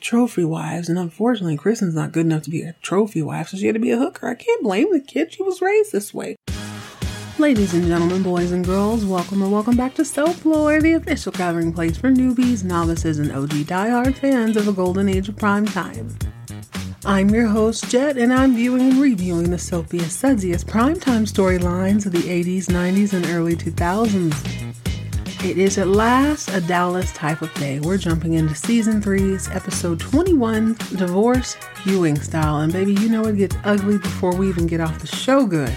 trophy wives. And unfortunately, Kristen's not good enough to be a trophy wife, so she had to be a hooker. I can't blame the kid. She was raised this way. Ladies and gentlemen, boys and girls, welcome and welcome back to Soap Lore, the official gathering place for newbies, novices, and OG diehard fans of the golden age of prime time. I'm your host, Jet, and I'm viewing and reviewing the soapiest, sudziest primetime storylines of the 80s, 90s, and early 2000s. It is at last a Dallas type of day. We're jumping into season three's episode 21, Divorce Ewing Style. And baby, you know it gets ugly before we even get off the show good.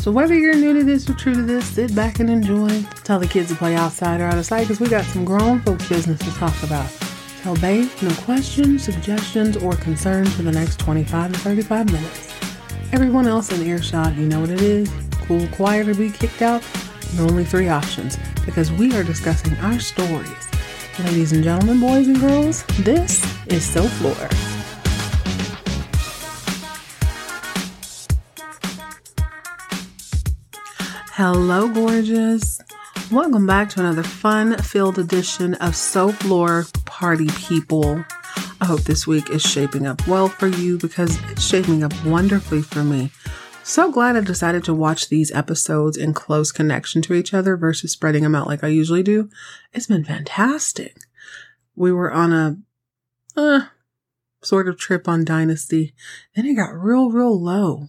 So whether you're new to this or true to this, sit back and enjoy. Tell the kids to play outside or out of sight because we got some grown folks business to talk about. Tell babe no questions, suggestions, or concerns for the next 25 to 35 minutes. Everyone else in earshot, you know what it is. Cool, quiet, or be kicked out. Only three options because we are discussing our stories. Ladies and gentlemen, boys and girls, this is Soap Lore. Hello, gorgeous. Welcome back to another fun filled edition of Lore Party People. I hope this week is shaping up well for you because it's shaping up wonderfully for me. So glad I decided to watch these episodes in close connection to each other versus spreading them out like I usually do. It's been fantastic. We were on a uh, sort of trip on Dynasty. Then it got real, real low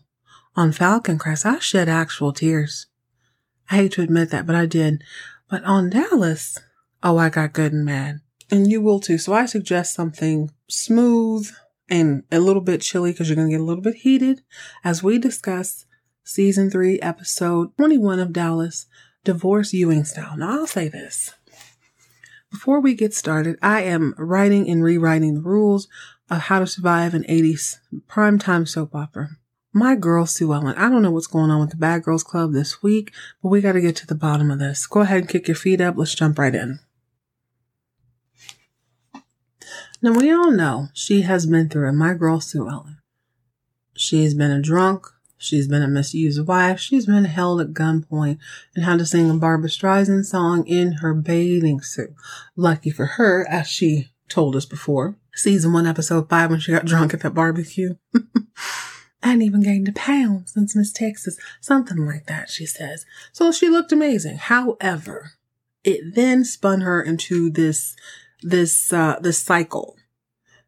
on Falcon Crest. I shed actual tears. I hate to admit that, but I did. But on Dallas, oh, I got good and mad. And you will too. So I suggest something smooth, and a little bit chilly because you're going to get a little bit heated as we discuss season three, episode 21 of Dallas, Divorce Ewing Style. Now, I'll say this. Before we get started, I am writing and rewriting the rules of how to survive an 80s primetime soap opera. My girl, Sue Ellen, I don't know what's going on with the Bad Girls Club this week, but we got to get to the bottom of this. Go ahead and kick your feet up. Let's jump right in. Now, we all know she has been through it. My girl, Sue Ellen. She's been a drunk. She's been a misused wife. She's been held at gunpoint and had to sing a Barbra Streisand song in her bathing suit. Lucky for her, as she told us before, season one, episode five, when she got drunk at that barbecue. Hadn't even gained a pound since Miss Texas. Something like that, she says. So she looked amazing. However, it then spun her into this this uh this cycle.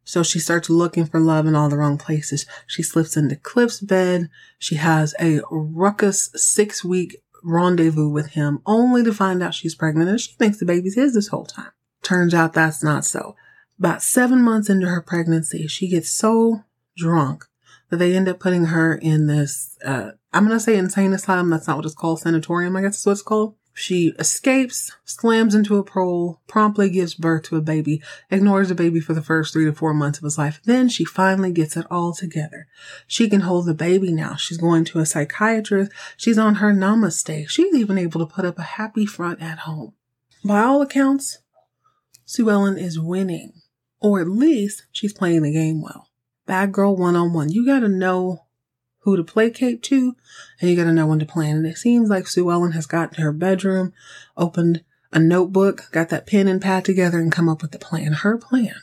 So she starts looking for love in all the wrong places. She slips into Cliff's bed. She has a ruckus six week rendezvous with him only to find out she's pregnant and she thinks the baby's his this whole time. Turns out that's not so. About seven months into her pregnancy, she gets so drunk that they end up putting her in this, uh, I'm going to say insane asylum. That's not what it's called. Sanatorium, I guess is what it's called. She escapes, slams into a pole, promptly gives birth to a baby, ignores the baby for the first three to four months of his life. Then she finally gets it all together. She can hold the baby now. She's going to a psychiatrist. She's on her namaste. She's even able to put up a happy front at home. By all accounts, Sue Ellen is winning, or at least she's playing the game well. Bad girl one on one. You gotta know who to placate to, and you got to know when to plan. And it seems like Sue Ellen has got to her bedroom, opened a notebook, got that pen and pad together, and come up with the plan. Her plan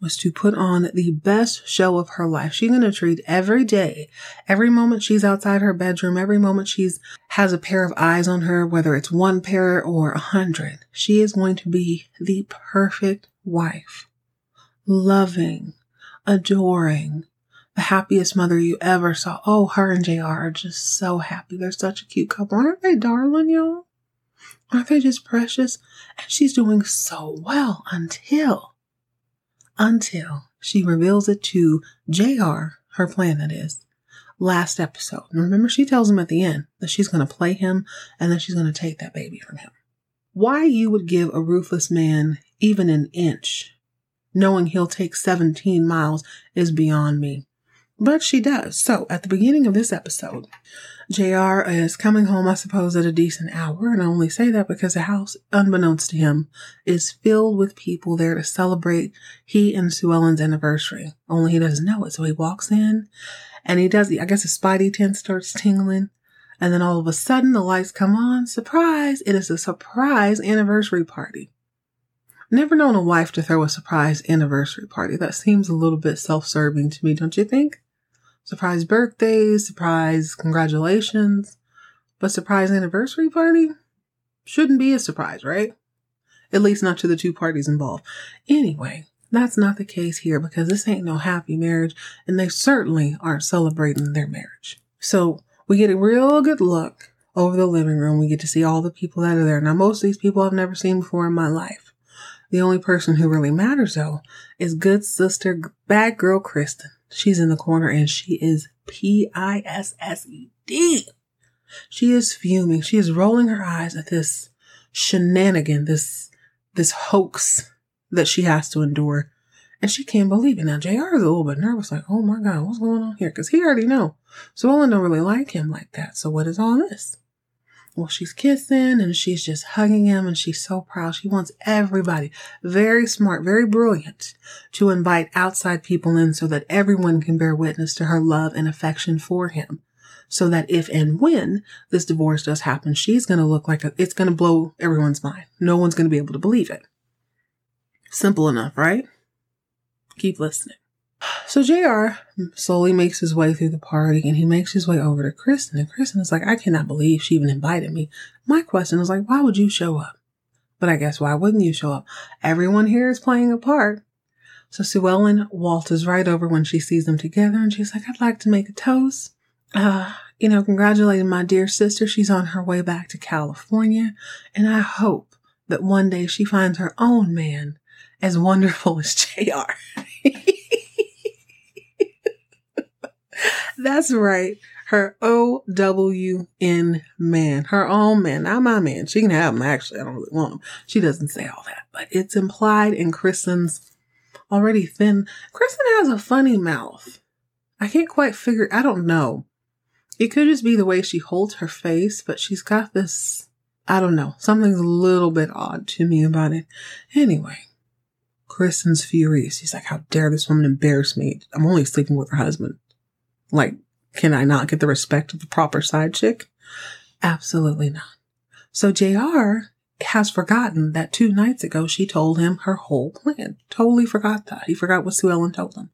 was to put on the best show of her life. She's going to treat every day, every moment she's outside her bedroom, every moment she's has a pair of eyes on her, whether it's one pair or a hundred. She is going to be the perfect wife, loving, adoring, the happiest mother you ever saw. Oh, her and JR are just so happy. They're such a cute couple. Aren't they darling, y'all? Aren't they just precious? And she's doing so well until, until she reveals it to JR, her plan that is, last episode. And remember, she tells him at the end that she's going to play him and then she's going to take that baby from him. Why you would give a ruthless man even an inch, knowing he'll take 17 miles, is beyond me. But she does. So at the beginning of this episode, JR is coming home, I suppose, at a decent hour. And I only say that because the house, unbeknownst to him, is filled with people there to celebrate he and Sue Ellen's anniversary. Only he doesn't know it. So he walks in and he does, I guess his spidey sense starts tingling. And then all of a sudden the lights come on. Surprise! It is a surprise anniversary party. Never known a wife to throw a surprise anniversary party. That seems a little bit self serving to me, don't you think? Surprise birthdays, surprise congratulations, but surprise anniversary party shouldn't be a surprise, right? At least not to the two parties involved. Anyway, that's not the case here because this ain't no happy marriage and they certainly aren't celebrating their marriage. So we get a real good look over the living room. We get to see all the people that are there. Now, most of these people I've never seen before in my life. The only person who really matters though is good sister, bad girl Kristen. She's in the corner and she is P-I-S-S-E-D. She is fuming. She is rolling her eyes at this shenanigan, this, this hoax that she has to endure. And she can't believe it. Now, JR is a little bit nervous, like, oh my God, what's going on here? Because he already know. Sue Ellen don't really like him like that. So what is all this? Well, she's kissing and she's just hugging him and she's so proud. She wants everybody, very smart, very brilliant, to invite outside people in so that everyone can bear witness to her love and affection for him. So that if and when this divorce does happen, she's going to look like a, it's going to blow everyone's mind. No one's going to be able to believe it. Simple enough, right? Keep listening. So JR slowly makes his way through the party and he makes his way over to Kristen. And Kristen is like, I cannot believe she even invited me. My question is like, why would you show up? But I guess why wouldn't you show up? Everyone here is playing a part. So Sue Ellen waltzes right over when she sees them together and she's like, I'd like to make a toast. Uh, you know, congratulating my dear sister. She's on her way back to California. And I hope that one day she finds her own man as wonderful as JR. That's right. Her O W N man. Her own man. Not my man. She can have him, actually. I don't really want him. She doesn't say all that, but it's implied in Kristen's already thin. Kristen has a funny mouth. I can't quite figure, I don't know. It could just be the way she holds her face, but she's got this, I don't know, something's a little bit odd to me about it. Anyway, Kristen's furious. He's like, how dare this woman embarrass me? I'm only sleeping with her husband. Like, can I not get the respect of a proper side chick? Absolutely not. So JR has forgotten that two nights ago she told him her whole plan. Totally forgot that. He forgot what Sue Ellen told him.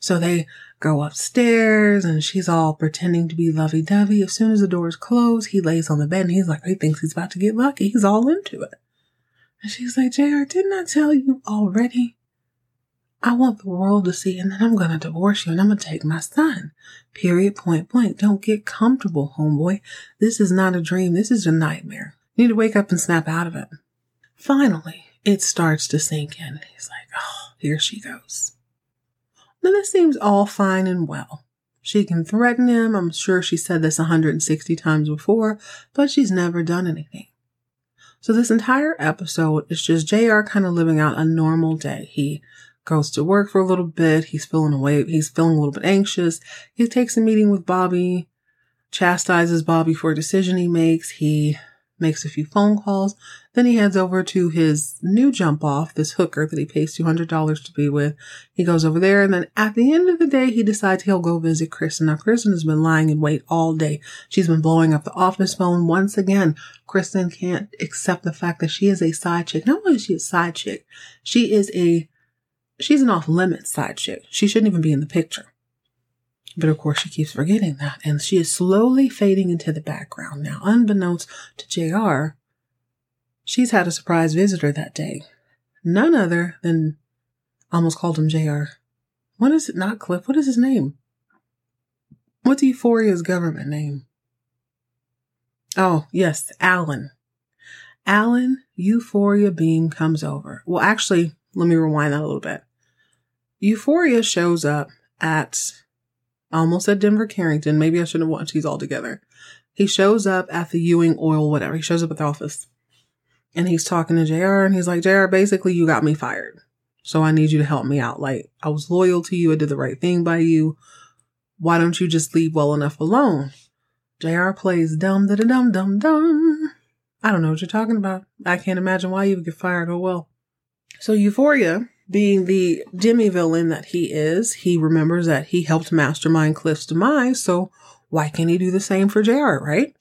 So they go upstairs and she's all pretending to be lovey dovey. As soon as the doors close, he lays on the bed and he's like, he thinks he's about to get lucky. He's all into it. And she's like, JR, didn't I tell you already? I want the world to see, and then I'm going to divorce you and I'm going to take my son. Period, point blank. Don't get comfortable, homeboy. This is not a dream. This is a nightmare. You need to wake up and snap out of it. Finally, it starts to sink in. He's like, oh, here she goes. Now, this seems all fine and well. She can threaten him. I'm sure she said this 160 times before, but she's never done anything. So this entire episode is just JR kind of living out a normal day. He goes to work for a little bit. He's feeling away. He's feeling a little bit anxious. He takes a meeting with Bobby, chastises Bobby for a decision he makes. He makes a few phone calls. Then he heads over to his new jump off, this hooker that he pays $200 to be with. He goes over there. And then at the end of the day, he decides he'll go visit Kristen. Now, Kristen has been lying in wait all day. She's been blowing up the office phone once again. Kristen can't accept the fact that she is a side chick. Not only is she a side chick, she is a, she's an off limits side chick. She shouldn't even be in the picture. But of course, she keeps forgetting that, and she is slowly fading into the background now. Unbeknownst to JR, she's had a surprise visitor that day. None other than, almost called him JR. What is it? Not Cliff. What is his name? What's Euphoria's government name? Oh, yes, Alan. Alan Euphoria Beam comes over. Well, actually, let me rewind that a little bit. Euphoria shows up at almost at Denver Carrington. Maybe I shouldn't have watched these all together. He shows up at the Ewing Oil, whatever. He shows up at the office and he's talking to JR and he's like, JR, basically, you got me fired. So I need you to help me out. Like, I was loyal to you. I did the right thing by you. Why don't you just leave well enough alone? JR plays dum da da dum dum dum. I don't know what you're talking about. I can't imagine why you would get fired. Oh well. So Euphoria being the demi villain that he is, he remembers that he helped mastermind Cliff's demise, so why can't he do the same for JR, right?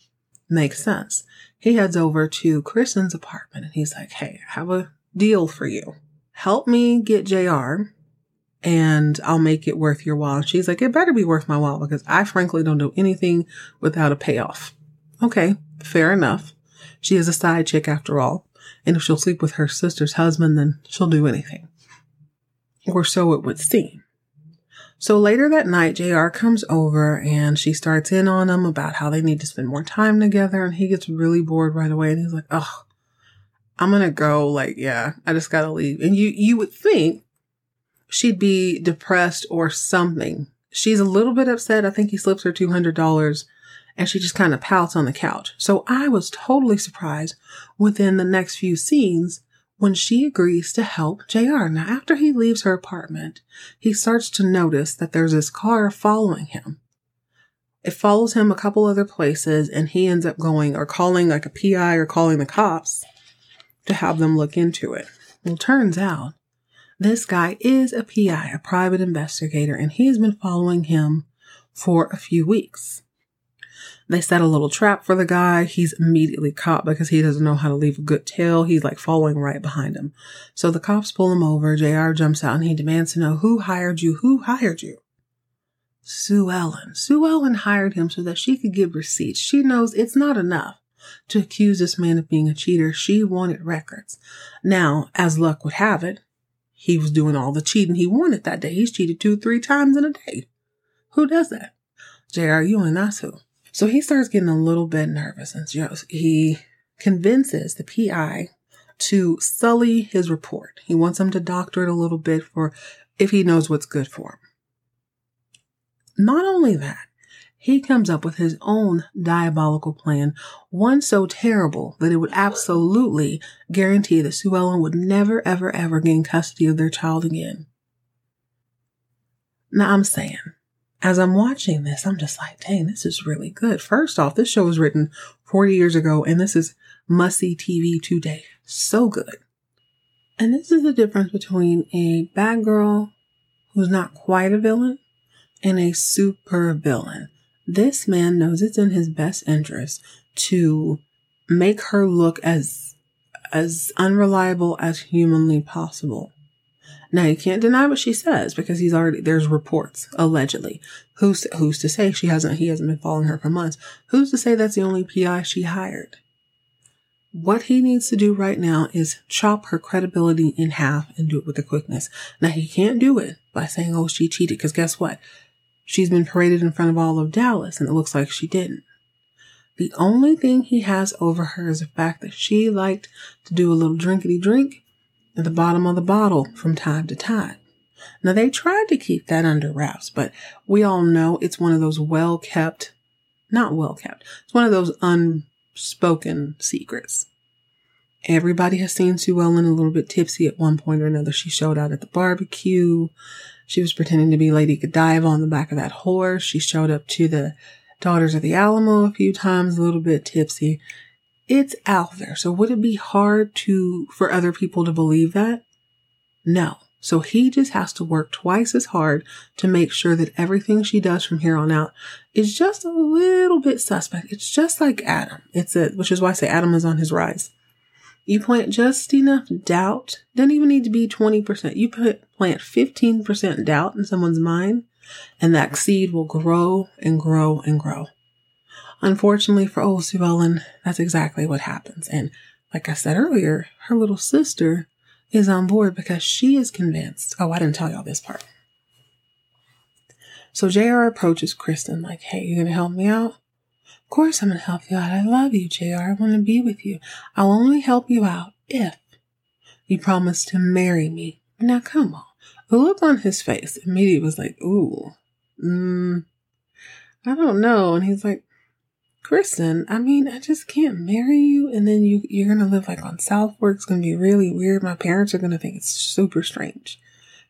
Makes sense. He heads over to Kristen's apartment and he's like, Hey, I have a deal for you. Help me get JR and I'll make it worth your while. And she's like, it better be worth my while because I frankly don't do anything without a payoff. Okay, fair enough. She is a side chick after all. And if she'll sleep with her sister's husband, then she'll do anything. Or so it would seem. So later that night, JR comes over and she starts in on him about how they need to spend more time together. And he gets really bored right away. And he's like, oh, I'm going to go. Like, yeah, I just got to leave. And you, you would think she'd be depressed or something. She's a little bit upset. I think he slips her $200 and she just kind of pouts on the couch. So I was totally surprised within the next few scenes when she agrees to help JR. Now, after he leaves her apartment, he starts to notice that there's this car following him. It follows him a couple other places and he ends up going or calling like a PI or calling the cops to have them look into it. Well, turns out this guy is a PI, a private investigator, and he's been following him for a few weeks. They set a little trap for the guy. He's immediately caught because he doesn't know how to leave a good tail. He's like following right behind him. So the cops pull him over. JR jumps out and he demands to know who hired you? Who hired you? Sue Ellen. Sue Ellen hired him so that she could give receipts. She knows it's not enough to accuse this man of being a cheater. She wanted records. Now, as luck would have it, he was doing all the cheating he wanted that day. He's cheated two, three times in a day. Who does that? JR, you and that's who. So he starts getting a little bit nervous and he convinces the PI to sully his report. He wants him to doctor it a little bit for if he knows what's good for him. Not only that, he comes up with his own diabolical plan, one so terrible that it would absolutely guarantee that Sue Ellen would never, ever, ever gain custody of their child again. Now I'm saying, as I'm watching this, I'm just like, dang, this is really good. First off, this show was written 40 years ago, and this is must see TV today. So good. And this is the difference between a bad girl who's not quite a villain and a super villain. This man knows it's in his best interest to make her look as as unreliable as humanly possible. Now you can't deny what she says because he's already there's reports allegedly. Who's who's to say she hasn't he hasn't been following her for months? Who's to say that's the only PI she hired? What he needs to do right now is chop her credibility in half and do it with a quickness. Now he can't do it by saying, "Oh, she cheated," because guess what? She's been paraded in front of all of Dallas, and it looks like she didn't. The only thing he has over her is the fact that she liked to do a little drinkity drink at the bottom of the bottle from time to time. Now they tried to keep that under wraps, but we all know it's one of those well kept, not well kept, it's one of those unspoken secrets. Everybody has seen Sue Ellen a little bit tipsy at one point or another. She showed out at the barbecue. She was pretending to be Lady Godiva on the back of that horse. She showed up to the Daughters of the Alamo a few times, a little bit tipsy it's out there. So would it be hard to, for other people to believe that? No. So he just has to work twice as hard to make sure that everything she does from here on out is just a little bit suspect. It's just like Adam. It's a, which is why I say Adam is on his rise. You plant just enough doubt, doesn't even need to be 20%. You put, plant 15% doubt in someone's mind and that seed will grow and grow and grow. Unfortunately for old Sue Ellen, that's exactly what happens. And like I said earlier, her little sister is on board because she is convinced. Oh, I didn't tell y'all this part. So JR approaches Kristen like, hey, you gonna help me out? Of course I'm gonna help you out. I love you, JR. I wanna be with you. I'll only help you out if you promise to marry me. Now come on. The look on his face immediately was like, ooh, mm, I don't know. And he's like, Kristen, I mean, I just can't marry you and then you you're gonna live like on South Fork. It's gonna be really weird. My parents are gonna think it's super strange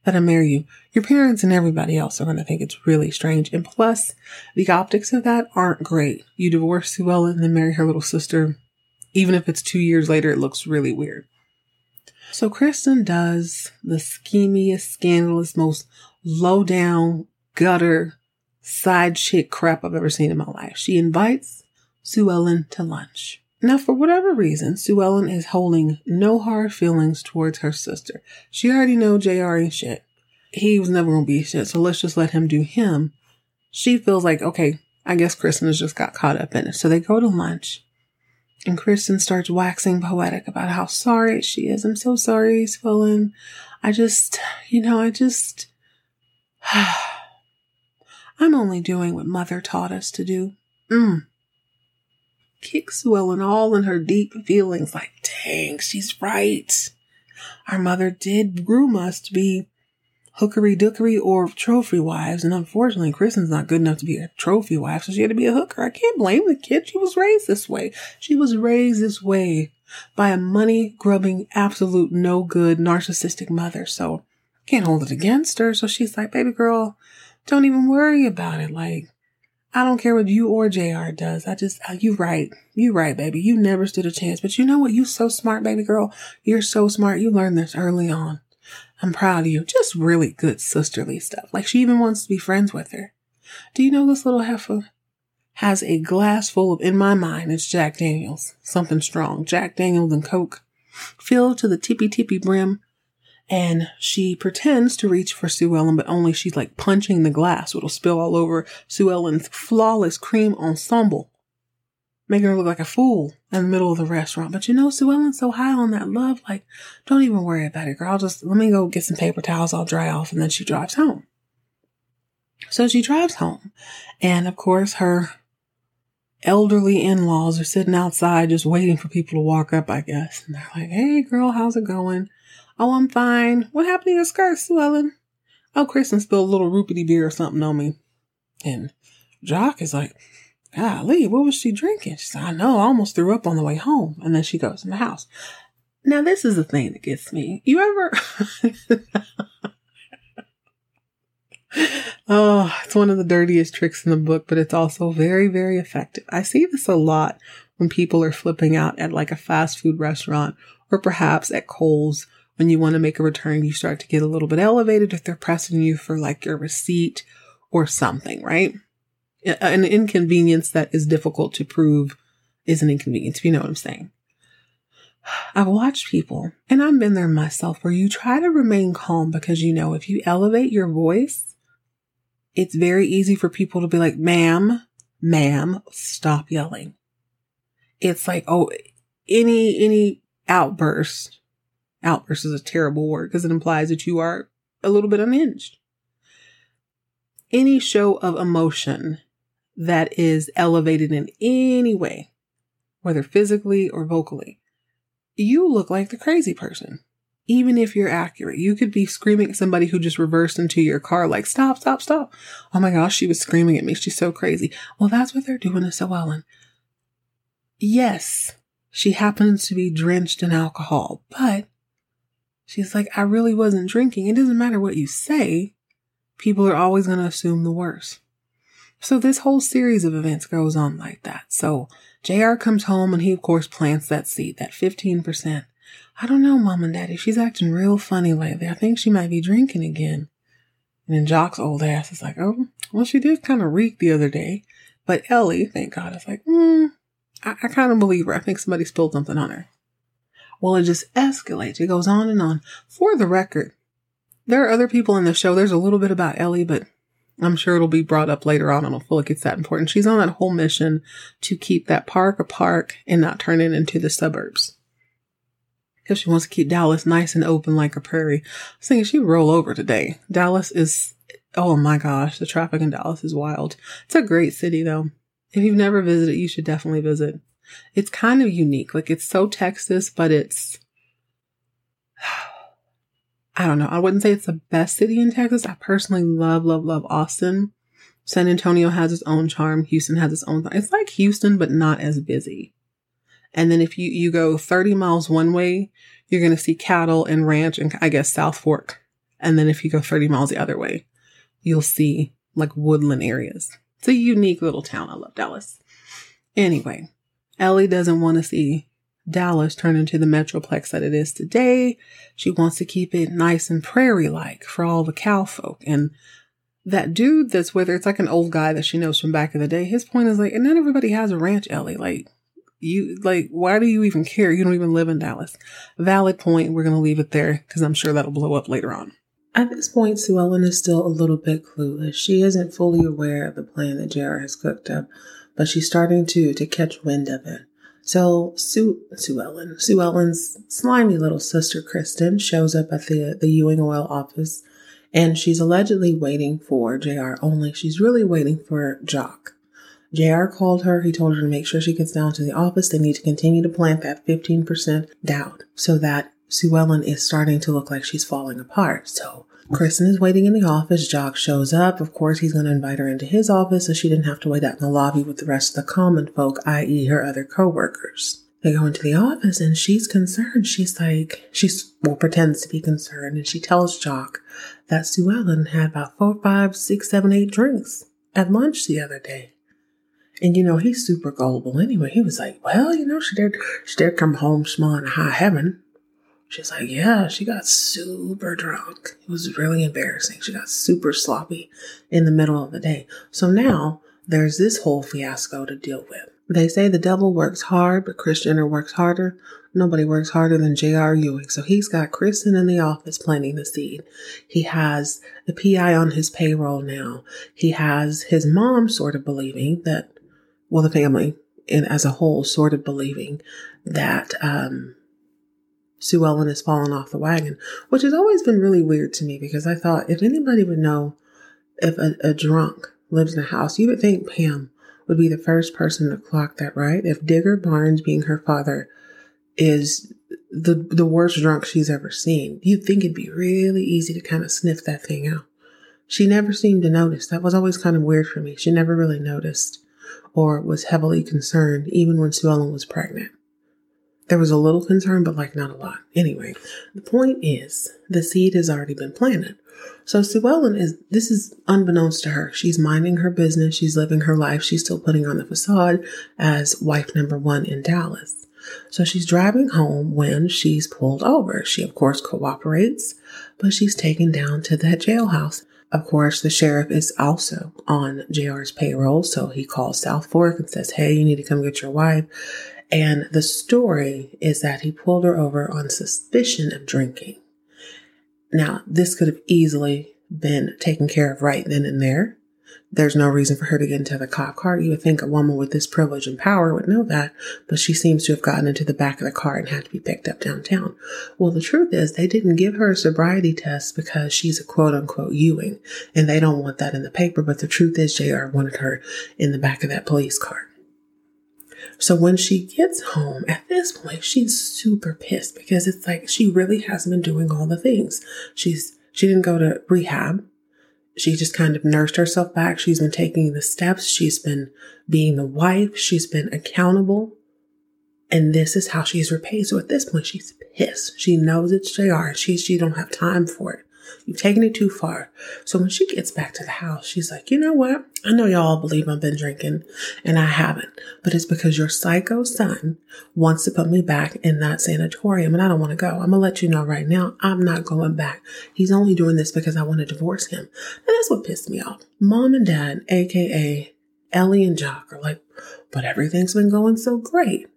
that I marry you. Your parents and everybody else are gonna think it's really strange. And plus, the optics of that aren't great. You divorce Sue Ellen and then marry her little sister. Even if it's two years later, it looks really weird. So Kristen does the schemiest, scandalous, most low down, gutter, side chick crap I've ever seen in my life. She invites Sue Ellen to lunch. Now, for whatever reason, Sue Ellen is holding no hard feelings towards her sister. She already know JR ain't shit. He was never gonna be shit, so let's just let him do him. She feels like, okay, I guess Kristen has just got caught up in it. So they go to lunch. And Kristen starts waxing poetic about how sorry she is. I'm so sorry, Sue Ellen. I just, you know, I just, I'm only doing what mother taught us to do. Mm kicks Ellen all in her deep feelings, like, dang, she's right. Our mother did groom us to be hookery dookery or trophy wives, and unfortunately, Kristen's not good enough to be a trophy wife, so she had to be a hooker. I can't blame the kid. She was raised this way. She was raised this way by a money grubbing, absolute no good, narcissistic mother. So I can't hold it against her. So she's like, baby girl, don't even worry about it. Like, I don't care what you or JR does. I just, uh, you right. You right, baby. You never stood a chance. But you know what? You so smart, baby girl. You're so smart. You learned this early on. I'm proud of you. Just really good sisterly stuff. Like she even wants to be friends with her. Do you know this little heifer has a glass full of, in my mind, it's Jack Daniels. Something strong. Jack Daniels and Coke. Filled to the tippy tippy brim and she pretends to reach for Sue Ellen, but only she's like punching the glass. So it'll spill all over Sue Ellen's flawless cream ensemble, making her look like a fool in the middle of the restaurant. But you know, Sue Ellen's so high on that love, like, don't even worry about it, girl. I'll just let me go get some paper towels, I'll dry off, and then she drives home. So she drives home, and of course, her elderly in laws are sitting outside just waiting for people to walk up, I guess. And they're like, hey, girl, how's it going? Oh, I'm fine. What happened to your skirt, Sue Ellen? Oh, Kristen spilled a little rupity beer or something on me. And Jock is like, golly, what was she drinking? She said, I know, I almost threw up on the way home. And then she goes in the house. Now, this is the thing that gets me. You ever. oh, it's one of the dirtiest tricks in the book, but it's also very, very effective. I see this a lot when people are flipping out at like a fast food restaurant or perhaps at Kohl's when you want to make a return, you start to get a little bit elevated if they're pressing you for like your receipt or something, right? An inconvenience that is difficult to prove is an inconvenience, if you know what I'm saying. I've watched people, and I've been there myself, where you try to remain calm because you know if you elevate your voice, it's very easy for people to be like, ma'am, ma'am, stop yelling. It's like, oh, any, any outburst Outburst is a terrible word because it implies that you are a little bit unhinged. Any show of emotion that is elevated in any way, whether physically or vocally, you look like the crazy person. Even if you're accurate, you could be screaming at somebody who just reversed into your car, like, stop, stop, stop. Oh my gosh, she was screaming at me. She's so crazy. Well, that's what they're doing to Ellen. Yes, she happens to be drenched in alcohol, but She's like, I really wasn't drinking. It doesn't matter what you say. People are always going to assume the worst. So this whole series of events goes on like that. So JR comes home and he of course plants that seed, that 15%. I don't know, mom and daddy. She's acting real funny lately. I think she might be drinking again. And then Jock's old ass is like, oh, well, she did kind of reek the other day. But Ellie, thank God, is like, hmm, I, I kind of believe her. I think somebody spilled something on her. Well, it just escalates. It goes on and on. For the record, there are other people in the show. There's a little bit about Ellie, but I'm sure it'll be brought up later on. I don't feel like it's that important. She's on that whole mission to keep that park a park and not turn it into the suburbs. Because she wants to keep Dallas nice and open like a prairie. I was thinking she'd roll over today. Dallas is, oh my gosh, the traffic in Dallas is wild. It's a great city though. If you've never visited, you should definitely visit. It's kind of unique. Like it's so Texas, but it's, I don't know. I wouldn't say it's the best city in Texas. I personally love, love, love Austin. San Antonio has its own charm. Houston has its own. It's like Houston, but not as busy. And then if you, you go 30 miles one way, you're going to see cattle and ranch and I guess South Fork. And then if you go 30 miles the other way, you'll see like woodland areas. It's a unique little town. I love Dallas. Anyway, Ellie doesn't want to see Dallas turn into the metroplex that it is today. She wants to keep it nice and prairie like for all the cow folk. And that dude that's with her, it's like an old guy that she knows from back in the day. His point is like, and not everybody has a ranch, Ellie. Like, You like, why do you even care? You don't even live in Dallas. Valid point. We're going to leave it there because I'm sure that'll blow up later on. At this point, Sue Ellen is still a little bit clueless. She isn't fully aware of the plan that JR has cooked up, but she's starting to to catch wind of it. So Sue Sue Ellen, Sue Ellen's slimy little sister Kristen shows up at the the Ewing Oil office, and she's allegedly waiting for Jr. Only she's really waiting for Jock. JR called her. He told her to make sure she gets down to the office. They need to continue to plant that 15% doubt so that Sue Ellen is starting to look like she's falling apart. So Kristen is waiting in the office. Jock shows up. Of course, he's going to invite her into his office so she didn't have to wait out in the lobby with the rest of the common folk, i.e., her other coworkers. They go into the office and she's concerned. She's like, she's, well, pretends to be concerned. And she tells Jock that Sue Ellen had about four, five, six, seven, eight drinks at lunch the other day. And you know, he's super gullible anyway. He was like, well, you know, she did, she did come home smelling high heaven. She's like, yeah, she got super drunk. It was really embarrassing. She got super sloppy in the middle of the day. So now there's this whole fiasco to deal with. They say the devil works hard, but Kris Jenner works harder. Nobody works harder than J.R. Ewing. So he's got Kristen in the office planting the seed. He has the PI on his payroll now. He has his mom sort of believing that, well, the family and as a whole sort of believing that, um, Sue Ellen has fallen off the wagon, which has always been really weird to me because I thought if anybody would know if a, a drunk lives in a house, you would think Pam would be the first person to clock that, right? If Digger Barnes, being her father, is the the worst drunk she's ever seen, you'd think it'd be really easy to kind of sniff that thing out. She never seemed to notice. That was always kind of weird for me. She never really noticed or was heavily concerned, even when Sue Ellen was pregnant. There was a little concern, but like not a lot. Anyway, the point is the seed has already been planted. So Sue Ellen is, this is unbeknownst to her. She's minding her business. She's living her life. She's still putting on the facade as wife number one in Dallas. So she's driving home when she's pulled over. She, of course, cooperates, but she's taken down to that jailhouse. Of course, the sheriff is also on JR's payroll, so he calls South Fork and says, Hey, you need to come get your wife. And the story is that he pulled her over on suspicion of drinking. Now, this could have easily been taken care of right then and there. There's no reason for her to get into the cop car. You would think a woman with this privilege and power would know that, but she seems to have gotten into the back of the car and had to be picked up downtown. Well, the truth is they didn't give her a sobriety test because she's a quote unquote Ewing, and they don't want that in the paper, but the truth is JR wanted her in the back of that police car. So when she gets home at this point, she's super pissed because it's like she really hasn't been doing all the things. She's she didn't go to rehab. She just kind of nursed herself back. She's been taking the steps. She's been being the wife. She's been accountable. And this is how she's repaid. So at this point, she's pissed. She knows it's JR. She, she don't have time for it. You've taken it too far. So when she gets back to the house, she's like, you know what? I know y'all believe I've been drinking and I haven't, but it's because your psycho son wants to put me back in that sanatorium and I don't want to go. I'm going to let you know right now, I'm not going back. He's only doing this because I want to divorce him. And that's what pissed me off. Mom and dad, AKA Ellie and Jock are like, but everything's been going so great.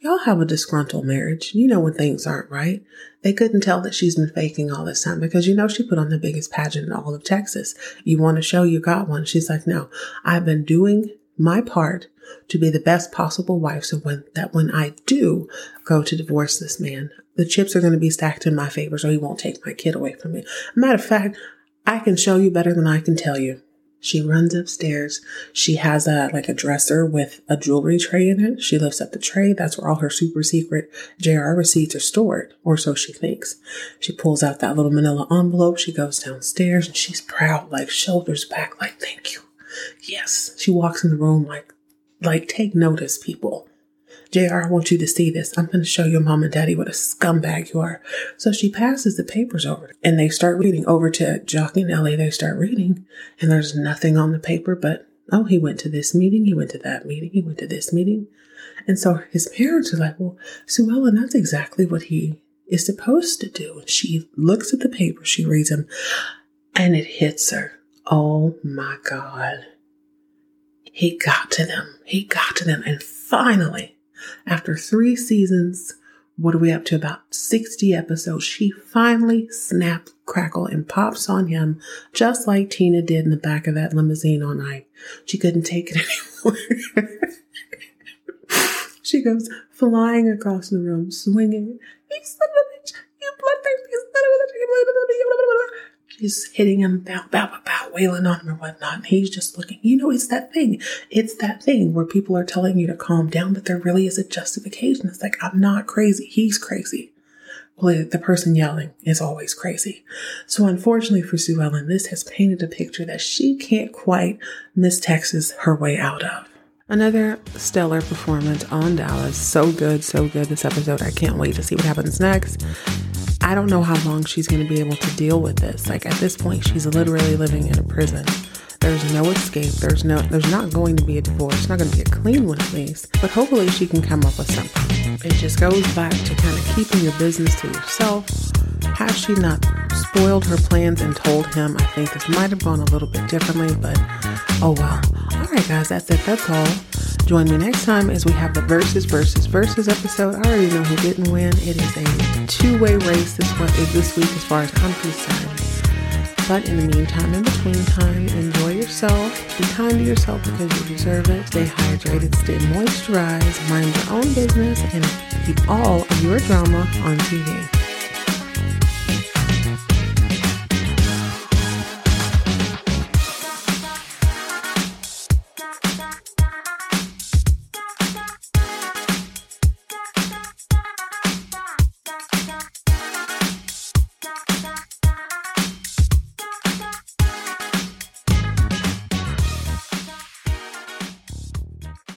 Y'all have a disgruntled marriage. You know when things aren't right. They couldn't tell that she's been faking all this time because you know she put on the biggest pageant in all of Texas. You want to show you got one. She's like, no, I've been doing my part to be the best possible wife so when that when I do go to divorce this man, the chips are going to be stacked in my favor so he won't take my kid away from me. Matter of fact, I can show you better than I can tell you. She runs upstairs. She has a like a dresser with a jewelry tray in it. She lifts up the tray. That's where all her super secret JR receipts are stored, or so she thinks. She pulls out that little manila envelope. She goes downstairs and she's proud, like shoulders back, like thank you. Yes. She walks in the room like like take notice, people. JR, I want you to see this. I'm going to show your mom and daddy what a scumbag you are. So she passes the papers over and they start reading over to Jock and Ellie. They start reading and there's nothing on the paper but, oh, he went to this meeting. He went to that meeting. He went to this meeting. And so his parents are like, well, Sue Ellen, that's exactly what he is supposed to do. She looks at the paper, she reads them, and it hits her. Oh my God. He got to them. He got to them. And finally, After three seasons, what are we up to? About 60 episodes. She finally snapped, crackle, and pops on him, just like Tina did in the back of that limousine all night. She couldn't take it anymore. she goes flying across the room, swinging. You son of a bitch! You bloodthirsty son of a bitch! She's hitting him, bow, bow, bow, bow, wailing on him or whatnot. And he's just looking, you know, it's that thing. It's that thing where people are telling you to calm down, but there really is a justification. It's like, I'm not crazy. He's crazy. Well, the person yelling is always crazy. So unfortunately for Sue Ellen, this has painted a picture that she can't quite Miss Texas her way out of. Another stellar performance on Dallas. So good, so good this episode. I can't wait to see what happens next. I don't know how long she's going to be able to deal with this. Like at this point, she's literally living in a prison. There's no escape. There's no there's not going to be a divorce. Not going to be a clean one at least. But hopefully she can come up with something. It just goes back to kind of keeping your business to yourself. Has she not spoiled her plans and told him? I think this might have gone a little bit differently, but oh well. All right, guys, that's it. That's all. Join me next time as we have the versus versus versus episode. I already know who didn't win. It is a two-way race this one this week as far as I'm concerned. But in the meantime, in between time, enjoy yourself. Be kind to yourself because you deserve it. Stay hydrated, stay moisturized, mind your own business, and keep all of your drama on TV.